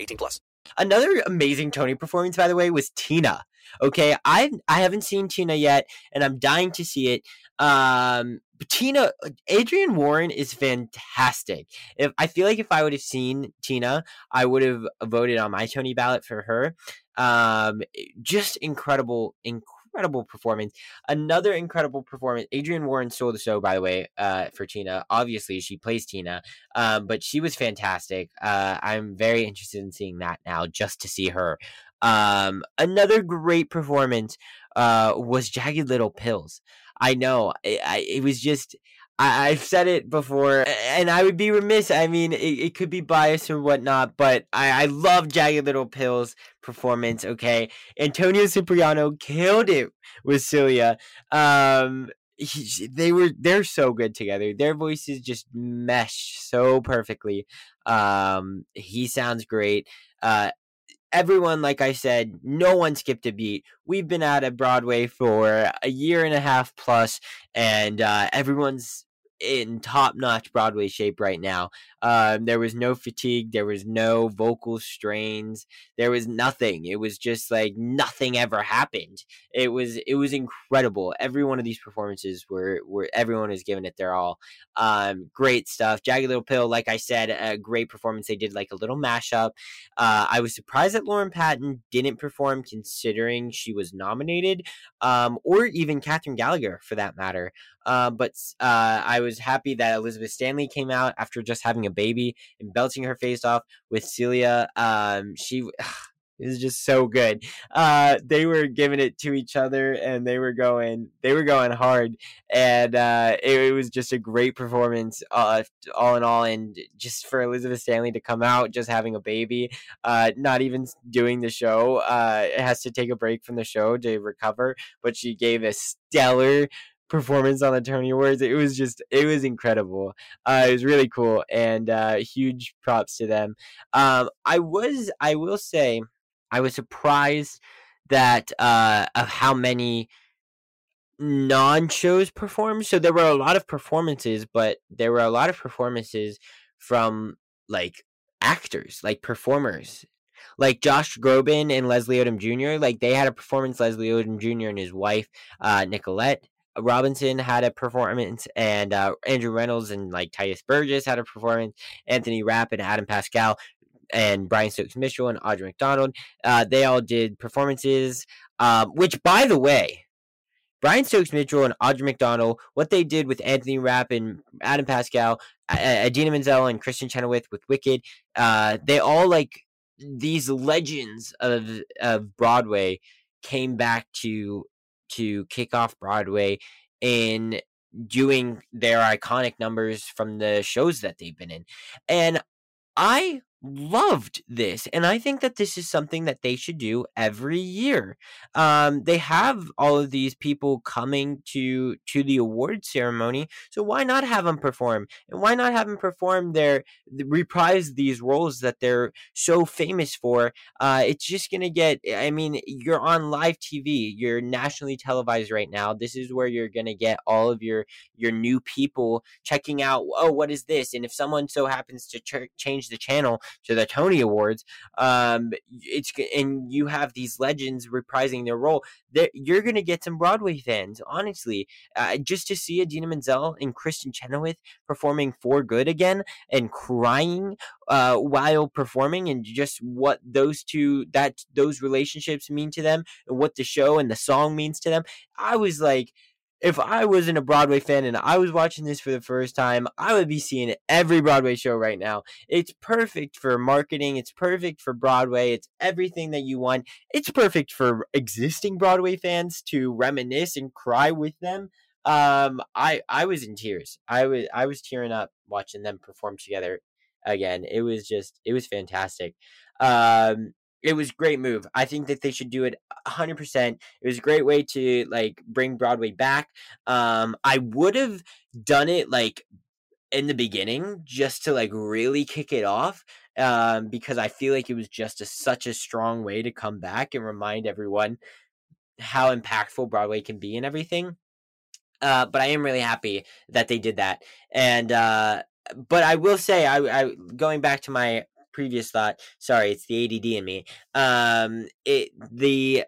18 plus. Another amazing Tony performance, by the way, was Tina. Okay, I I haven't seen Tina yet, and I'm dying to see it. Um, Tina, Adrienne Warren is fantastic. If I feel like if I would have seen Tina, I would have voted on my Tony ballot for her. Um, just incredible, incredible performance. Another incredible performance. Adrienne Warren stole the show, by the way, uh, for Tina. Obviously, she plays Tina, um, but she was fantastic. Uh, I'm very interested in seeing that now, just to see her. Um, another great performance uh, was Jagged Little Pills. I know. I, I, it was just. I, have said it before, and I would be remiss. I mean, it, it could be biased or whatnot, but I, I love Jagged Little Pill's performance. Okay, Antonio Cipriano killed it with Celia. Um, he, they were they're so good together. Their voices just mesh so perfectly. Um, he sounds great. Uh, everyone, like I said, no one skipped a beat. We've been out at Broadway for a year and a half plus, and uh, everyone's in top notch Broadway shape right now. Um, there was no fatigue, there was no vocal strains, there was nothing. It was just like nothing ever happened. It was it was incredible. Every one of these performances were were everyone was giving it their all. Um, great stuff. Jagged Little Pill, like I said, a great performance. They did like a little mashup. Uh, I was surprised that Lauren Patton didn't perform, considering she was nominated, um, or even Kathryn Gallagher for that matter. Uh, but uh, I was happy that Elizabeth Stanley came out after just having a baby and belting her face off with Celia. Um, she it was just so good. Uh, they were giving it to each other and they were going they were going hard, and uh, it, it, was just a great performance uh, all in all. And just for Elizabeth Stanley to come out just having a baby, uh, not even doing the show, uh, it has to take a break from the show to recover, but she gave a stellar performance on the Tony Awards. It was just, it was incredible. Uh, it was really cool, and uh, huge props to them. Um, I was, I will say, I was surprised that uh, of how many non-shows performed. So there were a lot of performances, but there were a lot of performances from like actors, like performers. Like Josh Groban and Leslie Odom Jr., like they had a performance. Leslie Odom Jr. and his wife, uh, Nicolette, Robinson had a performance, and uh, Andrew Rannells and like Tituss Burgess had a performance. Anthony Rapp and Adam Pascal and Brian Stokes Mitchell and Audra McDonald, uh, they all did performances. Um, which, by the way, Brian Stokes Mitchell and Audra McDonald, what they did with Anthony Rapp and Adam Pascal, Idina Menzel and Kristin Chenoweth with Wicked, uh, they all like these legends of of Broadway came back to to kick off Broadway in doing their iconic numbers from the shows that they've been in. And I loved this and i think that this is something that they should do every year. Um they have all of these people coming to to the award ceremony so why not have them perform? And why not have them perform their reprise these roles that they're so famous for? Uh it's just gonna get i mean you're on live tv you're nationally televised right now this is where you're gonna get all of your your new people checking out oh what is this? And if someone so happens to ch- change the channel to the Tony Awards. Um, it's and you have these legends reprising their role. That you're gonna get some Broadway fans, honestly, uh, just to see Idina Menzel and Kristin Chenoweth performing for good again and crying uh, while performing, and just what those two that those relationships mean to them, and what the show and the song means to them. I was like if I wasn't a Broadway fan and I was watching this for the first time, I would be seeing every Broadway show right now. It's perfect for marketing, it's perfect for Broadway, it's everything that you want. It's perfect for existing Broadway fans to reminisce and cry with them. Um I I was in tears. I was I was tearing up watching them perform together again. It was just it was fantastic. Um it was great move. I think that they should do it 100%. It was a great way to like bring Broadway back. Um I would have done it like in the beginning just to like really kick it off um because I feel like it was just a, such a strong way to come back and remind everyone how impactful Broadway can be and everything. Uh but I am really happy that they did that. And uh but I will say I I going back to my previous thought. Sorry, it's the ADD in me. Um, it the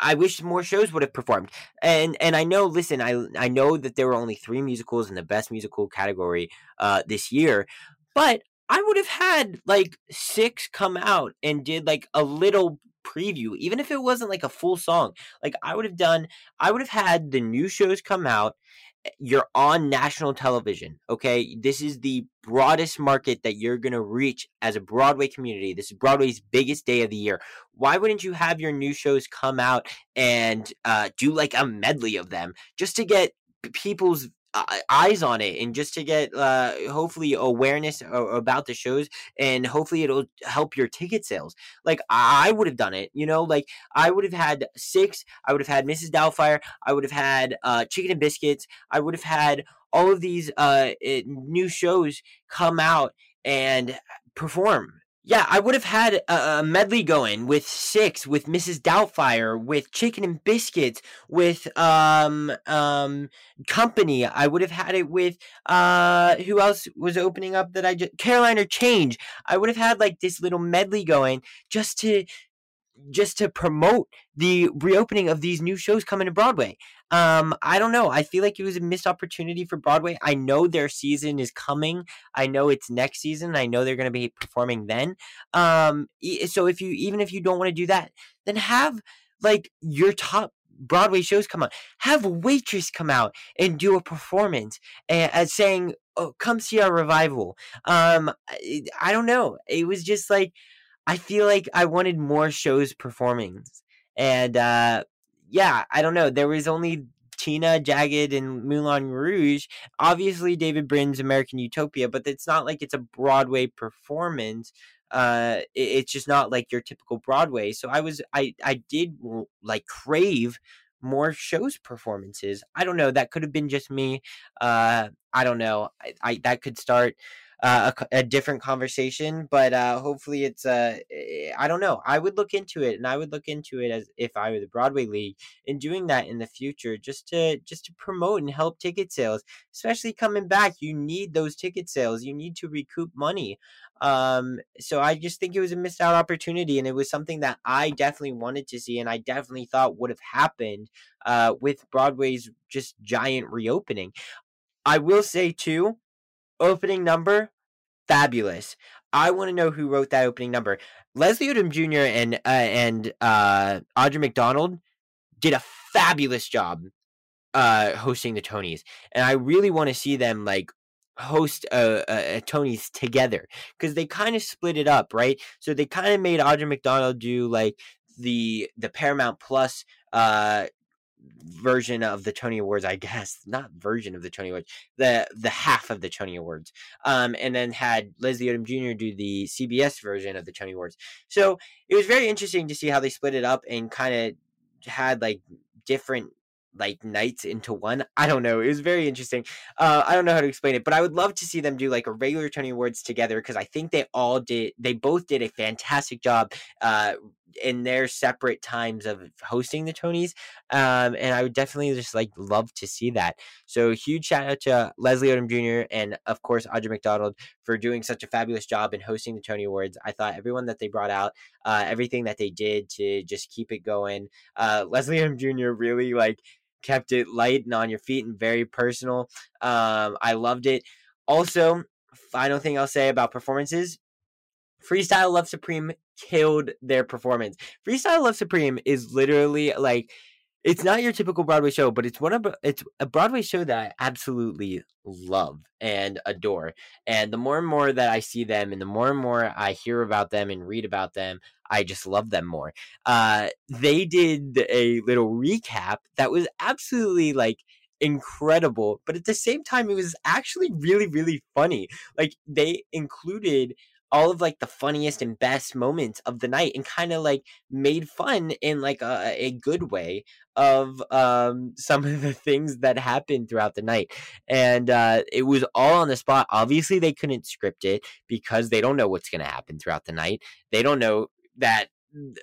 I wish more shows would have performed. And and I know, listen, I I know that there were only three musicals in the best musical category uh this year, but I would have had like six come out and did like a little preview, even if it wasn't like a full song. Like I would have done, I would have had the new shows come out you're on national television. Okay. This is the broadest market that you're going to reach as a Broadway community. This is Broadway's biggest day of the year. Why wouldn't you have your new shows come out and uh, do like a medley of them just to get people's eyes on it and just to get uh, hopefully awareness about the shows and hopefully it'll help your ticket sales. Like i would have done it you know like i would have had six i would have had mrs doubtfire i would have had uh, chicken and biscuits i would have had all of these uh, new shows come out and perform yeah, I would have had a, medley going with six, with Mrs. Doubtfire, with Chicken and Biscuits, with um um Company. I would have had it with uh who else was opening up that I just Caroline, or Change. I would have had like this little medley going just to just to promote the reopening of these new shows coming to Broadway. Um, I don't know. I feel like it was a missed opportunity for Broadway. I know their season is coming. I know it's next season. I know they're going to be performing then. Um, so if you even if you don't want to do that, then have like your top Broadway shows come out. Have Waitress come out and do a performance as saying, "Oh, come see our revival." Um, I, I don't know. It was just like I feel like I wanted more shows performing. And uh, yeah, I don't know. There was only Tina, Jagged, and Moulin Rouge. Obviously, David Byrne's American Utopia, but it's not like it's a Broadway performance. Uh, it, it's just not like your typical Broadway. So I was, I, I did like crave more shows performances. I don't know. That could have been just me. Uh, I don't know. I, I that could start uh, a, a, different conversation, but uh, hopefully it's uh, eh, I don't know. I would look into it, and I would look into it as if I were the Broadway League, and doing that in the future, just to just to promote and help ticket sales, especially coming back. You need those ticket sales. You need to recoup money. Um, so I just think it was a missed out opportunity, and it was something that I definitely wanted to see, and I definitely thought would have happened uh, with Broadway's just giant reopening. I will say too, opening number fabulous. I want to know who wrote that opening number. Leslie Odom Jr. and uh, and uh, McDonald did a fabulous job uh, hosting the Tonys, and I really want to see them like host a, a, a Tonys together because they kind of split it up, right? So they kind of made Audra McDonald do like the the Paramount Plus uh version of the Tony Awards, I guess, not version of the Tony Awards, the the half of the Tony Awards, um, and then had Leslie Odom Jr. do the CBS version of the Tony Awards. So it was very interesting to see how they split it up and kind of had like different like nights into one. I don't know. It was very interesting. Uh, I don't know how to explain it, but I would love to see them do like a regular Tony Awards together because I think they all did. They both did a fantastic job. Uh, in their separate times of hosting the Tonys. Um, and I would definitely just like love to see that. So huge shout out to Leslie Odom Jr. and of course Audra McDonald for doing such a fabulous job in hosting the Tony Awards. I thought everyone that they brought out, uh, everything that they did to just keep it going. Uh, Leslie Odom Jr. really like kept it light and on your feet and very personal. Um, I loved it. Also, final thing I'll say about performances Freestyle Love Supreme killed their performance. Freestyle Love Supreme is literally like it's not your typical Broadway show, but it's one of it's a Broadway show that I absolutely love and adore. And the more and more that I see them, and the more and more I hear about them and read about them, I just love them more. Uh, they did a little recap that was absolutely like incredible, but at the same time, it was actually really, really funny. Like they included all of like the funniest and best moments of the night and kind of like made fun in like a, a good way of um some of the things that happened throughout the night. And uh it was all on the spot. Obviously they couldn't script it because they don't know what's going to happen throughout the night. They don't know that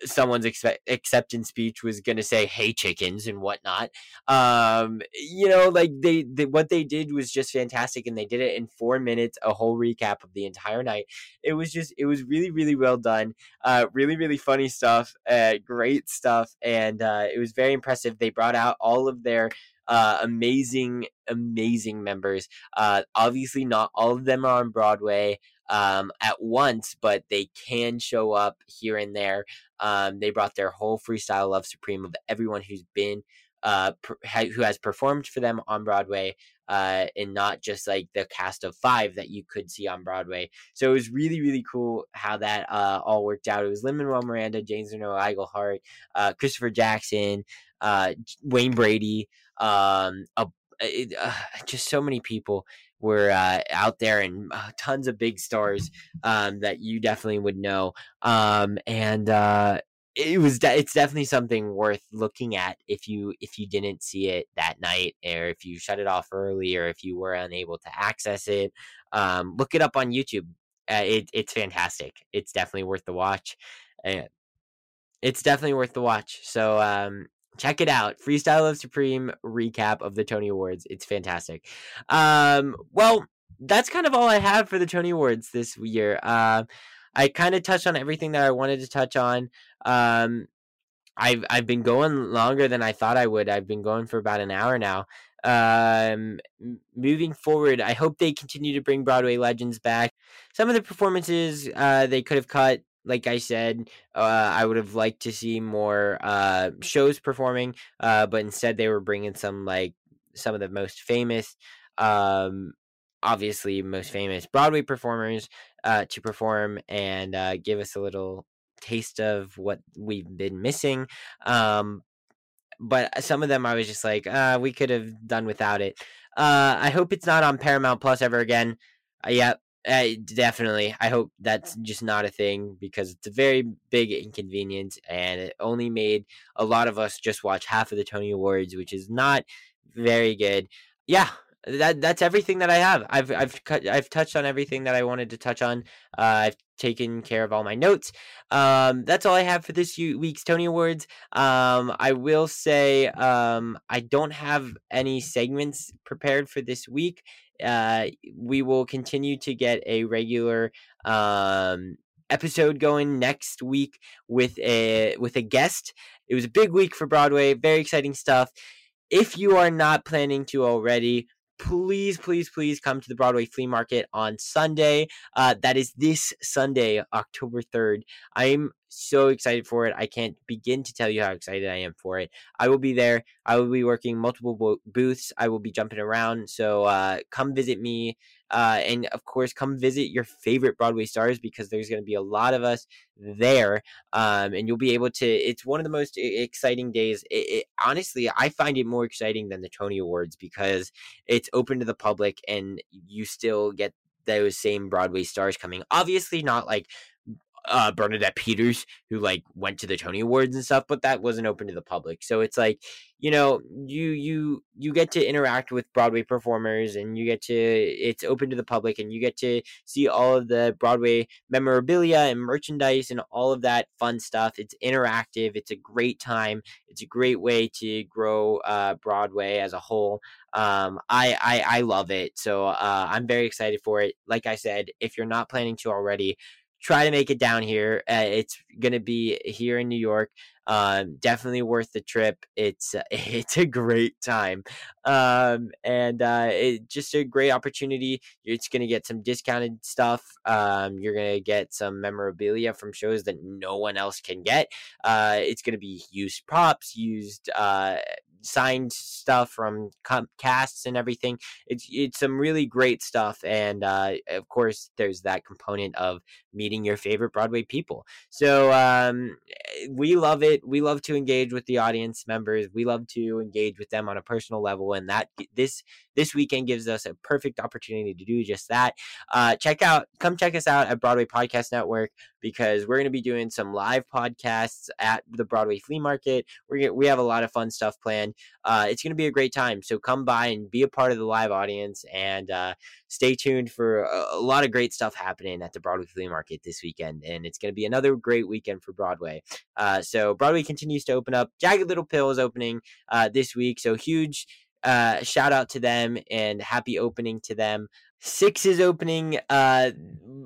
someone's acceptance speech was going to say hey chickens and whatnot um you know like they, they what they did was just fantastic and they did it in four minutes a whole recap of the entire night. It was just it was really really well done uh really really funny stuff uh great stuff and uh it was very impressive. They brought out all of their uh, amazing, amazing members. Uh, obviously, not all of them are on Broadway um, at once, but they can show up here and there. Um, they brought their whole freestyle love supreme of everyone who's been uh, per, who has performed for them on Broadway, uh, and not just like the cast of five that you could see on Broadway. So it was really, really cool how that uh, all worked out. It was Lin Manuel Miranda, James Monroe Iglehart, uh, Christopher Jackson, uh, Wayne Brady, um, a it, uh, just so many people were uh, out there and uh, tons of big stars um, that you definitely would know. Um, and uh, it was de- it's definitely something worth looking at if you if you didn't see it that night or if you shut it off early or if you were unable to access it. Um, look it up on YouTube. Uh, it, it's fantastic. It's definitely worth the watch. And it's definitely worth the watch. So um, check it out. Freestyle Love Supreme recap of the Tony Awards. It's fantastic. Um, well, that's kind of all I have for the Tony Awards this year. Uh, I kind of touched on everything that I wanted to touch on. Um, I've I've been going longer than I thought I would. I've been going for about an hour now. Um, moving forward, I hope they continue to bring Broadway legends back. Some of the performances uh, they could have cut like I said, uh, I would have liked to see more uh, shows performing, uh, but instead they were bringing some like some of the most famous, um, obviously most famous Broadway performers uh, to perform and uh, give us a little taste of what we've been missing. Um, but some of them I was just like, uh, we could have done without it. Uh, I hope it's not on Paramount Plus ever again. Uh, uh, definitely. I hope that's just not a thing because it's a very big inconvenience and it only made a lot of us just watch half of the Tony Awards, which is not very good. Yeah, that that's everything that I have. I've I've cut I've touched on everything that I wanted to touch on. Uh, I've taken care of all my notes. Um, that's all I have for this week's Tony Awards. Um, I will say um, I don't have any segments prepared for this week. Uh, we will continue to get a regular um, episode going next week with a with a guest. It was a big week for Broadway, very exciting stuff. If you are not planning to already, please, please, please come to the Broadway Flea Market on Sunday. Uh, that is this Sunday, October 3rd. I'm so excited for it. I can't begin to tell you how excited I am for it. I will be there. I will be working multiple bo- booths. I will be jumping around. So uh, come visit me. Uh, and of course, come visit your favorite Broadway stars because there's going to be a lot of us there. Um, and you'll be able to, it's one of the most exciting days. It, it, honestly, I find it more exciting than the Tony Awards because it's open to the public and you still get those same Broadway stars coming. Obviously, not like uh, Bernadette Peters, who like went to the Tony Awards and stuff, but that wasn't open to the public. So it's like, you know, you you you get to interact with Broadway performers, and you get to it's open to the public, and you get to see all of the Broadway memorabilia and merchandise and all of that fun stuff. It's interactive. It's a great time. It's a great way to grow uh, Broadway as a whole. Um, I, I I love it. So uh, I'm very excited for it. Like I said, if you're not planning to already try to make it down here. Uh, it's going to be here in New York. Um, definitely worth the trip. It's uh, it's a great time, um, and uh, just a great opportunity. It's going to get some discounted stuff. Um, you're going to get some memorabilia from shows that no one else can get. Uh, it's going to be used props, used uh, signed stuff from casts and everything. It's it's some really great stuff, and uh, of course, there's that component of meeting your favorite Broadway people. So um, we love it. We love to engage with the audience members. We love to engage with them on a personal level, and that this this weekend gives us a perfect opportunity to do just that. Uh, check out, come check us out at Broadway Podcast Network because we're going to be doing some live podcasts at the Broadway Flea Market. We're we have a lot of fun stuff planned. Uh, it's going to be a great time. So come by and be a part of the live audience and uh, stay tuned for a, a, lot of great stuff happening at the Broadway Flea Market this weekend. And it's going to be another great weekend for Broadway. Uh, so Broadway continues to open up. Jagged Little Pill is opening uh, this week. So huge uh, shout out to them and happy opening to them. Six is opening uh,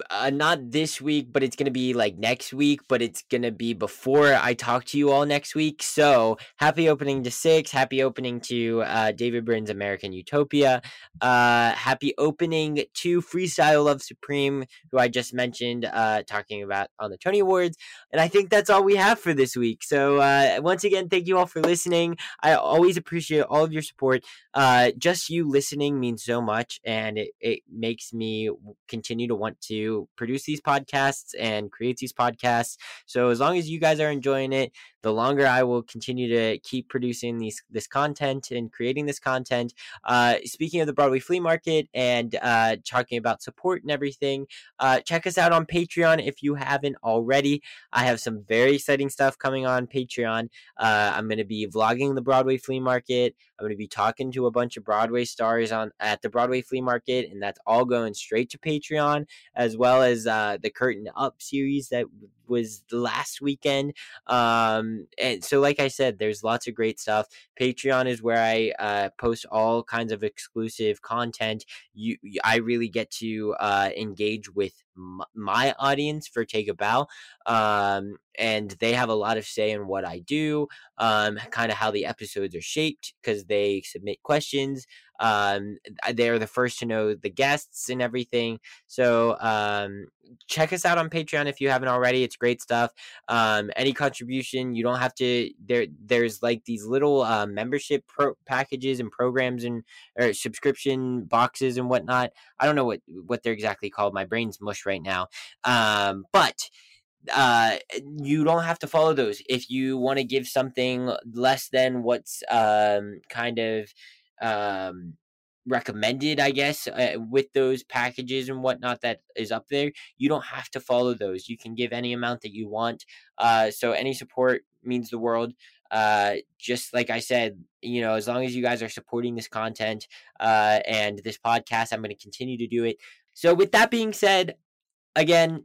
uh not this week, but it's gonna be like next week, but it's gonna be before I talk to you all next week. So happy opening to six, happy opening to uh David Byrne's American Utopia, uh happy opening to Freestyle Love Supreme, who I just mentioned, uh talking about on the Tony Awards. And I think that's all we have for this week. So uh once again, thank you all for listening. I always appreciate all of your support. Uh just you listening means so much and it, it makes me continue to want to produce these podcasts and create these podcasts. So as long as you guys are enjoying it, the longer I will continue to keep producing these this content and creating this content. Uh, speaking of the Broadway Flea Market and uh, talking about support and everything, uh, check us out on Patreon if you haven't already. I have some very exciting stuff coming on Patreon. Uh, I'm going to be vlogging the Broadway Flea Market. I'm going to be talking to a bunch of Broadway stars on at the Broadway Flea Market, and that's all going straight to Patreon, as well as uh, the Curtain Up series that was last weekend. Um, and so, like I said, there's lots of great stuff. Patreon is where I uh, post all kinds of exclusive content. You, I really get to uh, engage with my audience for Take a Bow, um, and they have a lot of say in what I do, um, kind of how the episodes are shaped because they submit questions. Um, they're the first to know the guests and everything. So um, check us out on Patreon if you haven't already. It's great stuff. Um, any contribution, you don't have to. There, there's like these little uh, membership pro- packages and programs and or subscription boxes and whatnot. I don't know what what they're exactly called. My brain's mush right now. Um, but uh you don't have to follow those if you want to give something less than what's um kind of um recommended i guess uh, with those packages and whatnot that is up there you don't have to follow those you can give any amount that you want uh so any support means the world uh just like i said you know as long as you guys are supporting this content uh and this podcast i'm going to continue to do it so with that being said again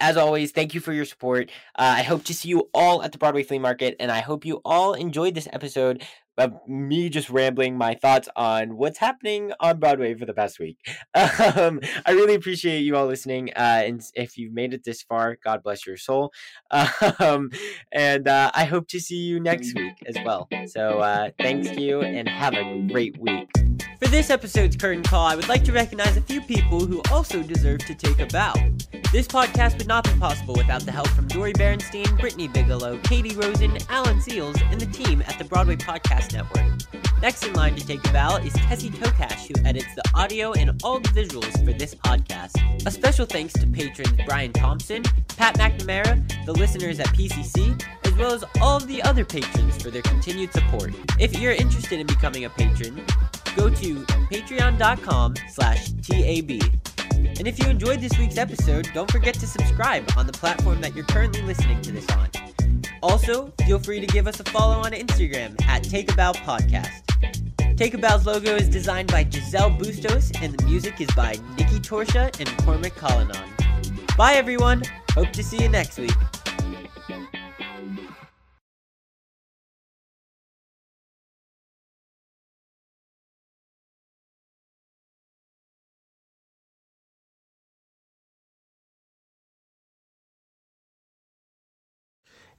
as always, thank you for your support. Uh, I hope to see you all at the Broadway Flea Market, and I hope you all enjoyed this episode of me just rambling my thoughts on what's happening on Broadway for the past week. Um, I really appreciate you all listening, uh, and if you've made it this far, God bless your soul. Um, and uh, I hope to see you next week as well. So uh, thanks you, and have a great week. For this episode's curtain call, I would like to recognize a few people who also deserve to take a bow. This podcast would not be possible without the help from Dori Berinstein, Brittany Bigelow, Katie Rosen, Alan Seales, and the team at the Broadway Podcast Network. Next in line to take a bow is Tessie Tokash, who edits the audio and all the visuals for this podcast. A special thanks to patrons Brian Thompson, Pat McNamara, the listeners at PCC, as well as all of the other patrons for their continued support. If you're interested in becoming a patron, go to patreon.com slash TAB. And if you enjoyed this week's episode, don't forget to subscribe on the platform that you're currently listening to this on. Also, feel free to give us a follow on Instagram at Take About Podcast. Take About's logo is designed by Giselle Bustos, and the music is by Nikki Torsha and Cormac Collinon. Bye, everyone. Hope to see you next week.